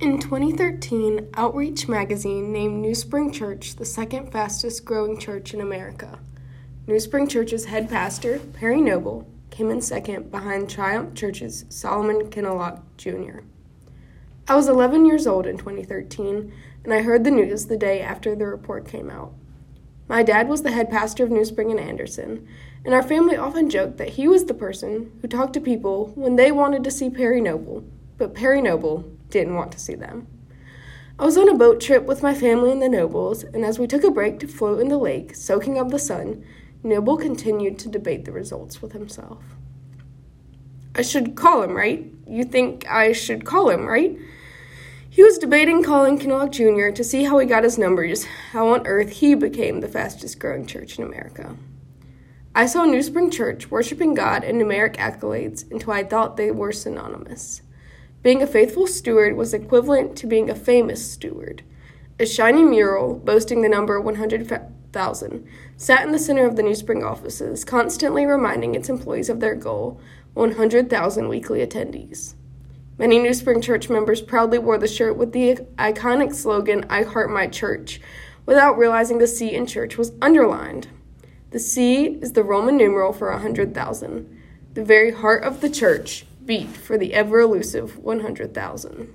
In 2013, Outreach magazine named New Spring Church the second fastest growing church in America. New Spring Church's head pastor, Perry Noble, came in second behind Triumph Church's Solomon Kinloch Jr. I was 11 years old in 2013, and I heard the news the day after the report came out. My dad was the head pastor of New Spring and Anderson, and our family often joked that he was the person who talked to people when they wanted to see Perry Noble, but Perry Noble didn't want to see them. I was on a boat trip with my family and the Nobles, and as we took a break to float in the lake, soaking up the sun, Noble continued to debate the results with himself. I should call him, right? You think I should call him, right? He was debating calling Kinloch Jr. to see how he got his numbers, how on earth he became the fastest growing church in America. I saw New Spring Church worshiping God and numeric accolades until I thought they were synonymous. Being a faithful steward was equivalent to being a famous steward. A shiny mural boasting the number 100,000 sat in the center of the New Spring offices, constantly reminding its employees of their goal 100,000 weekly attendees. Many New Spring Church members proudly wore the shirt with the iconic slogan, I Heart My Church, without realizing the C in church was underlined. The C is the Roman numeral for 100,000, the very heart of the church beat for the ever elusive 100,000.